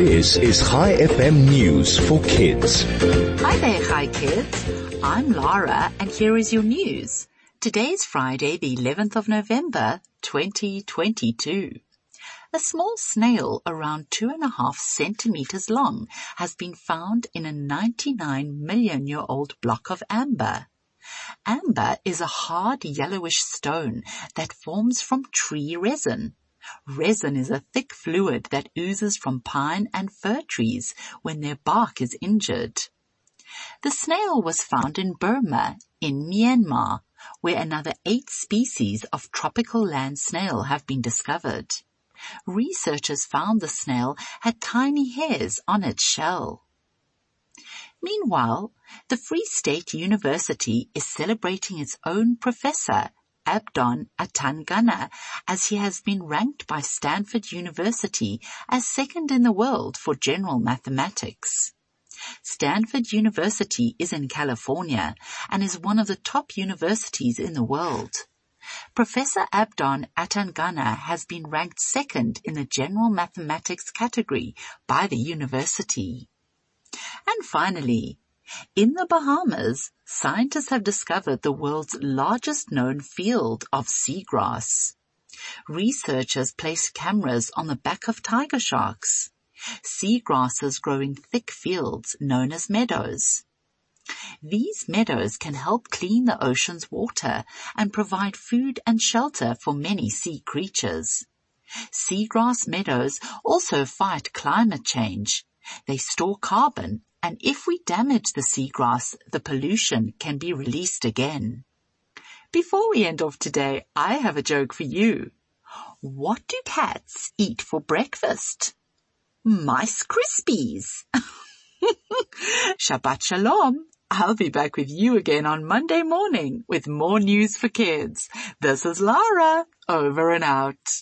This is Chai FM News for Kids. Hi there, Hi Kids. I'm Lara and here is your news. Today's Friday, the 11th of November, 2022. A small snail around two and a half centimeters long has been found in a 99 million year old block of amber. Amber is a hard yellowish stone that forms from tree resin. Resin is a thick fluid that oozes from pine and fir trees when their bark is injured. The snail was found in Burma, in Myanmar, where another eight species of tropical land snail have been discovered. Researchers found the snail had tiny hairs on its shell. Meanwhile, the Free State University is celebrating its own professor Abdon Atangana as he has been ranked by Stanford University as second in the world for general mathematics. Stanford University is in California and is one of the top universities in the world. Professor Abdon Atangana has been ranked second in the general mathematics category by the university. And finally, in the Bahamas, scientists have discovered the world's largest known field of seagrass. Researchers placed cameras on the back of tiger sharks. Seagrasses grow in thick fields known as meadows. These meadows can help clean the ocean's water and provide food and shelter for many sea creatures. Seagrass meadows also fight climate change. They store carbon and if we damage the seagrass, the pollution can be released again. Before we end off today, I have a joke for you. What do cats eat for breakfast? Mice Krispies. Shabbat Shalom. I'll be back with you again on Monday morning with more news for kids. This is Lara, over and out.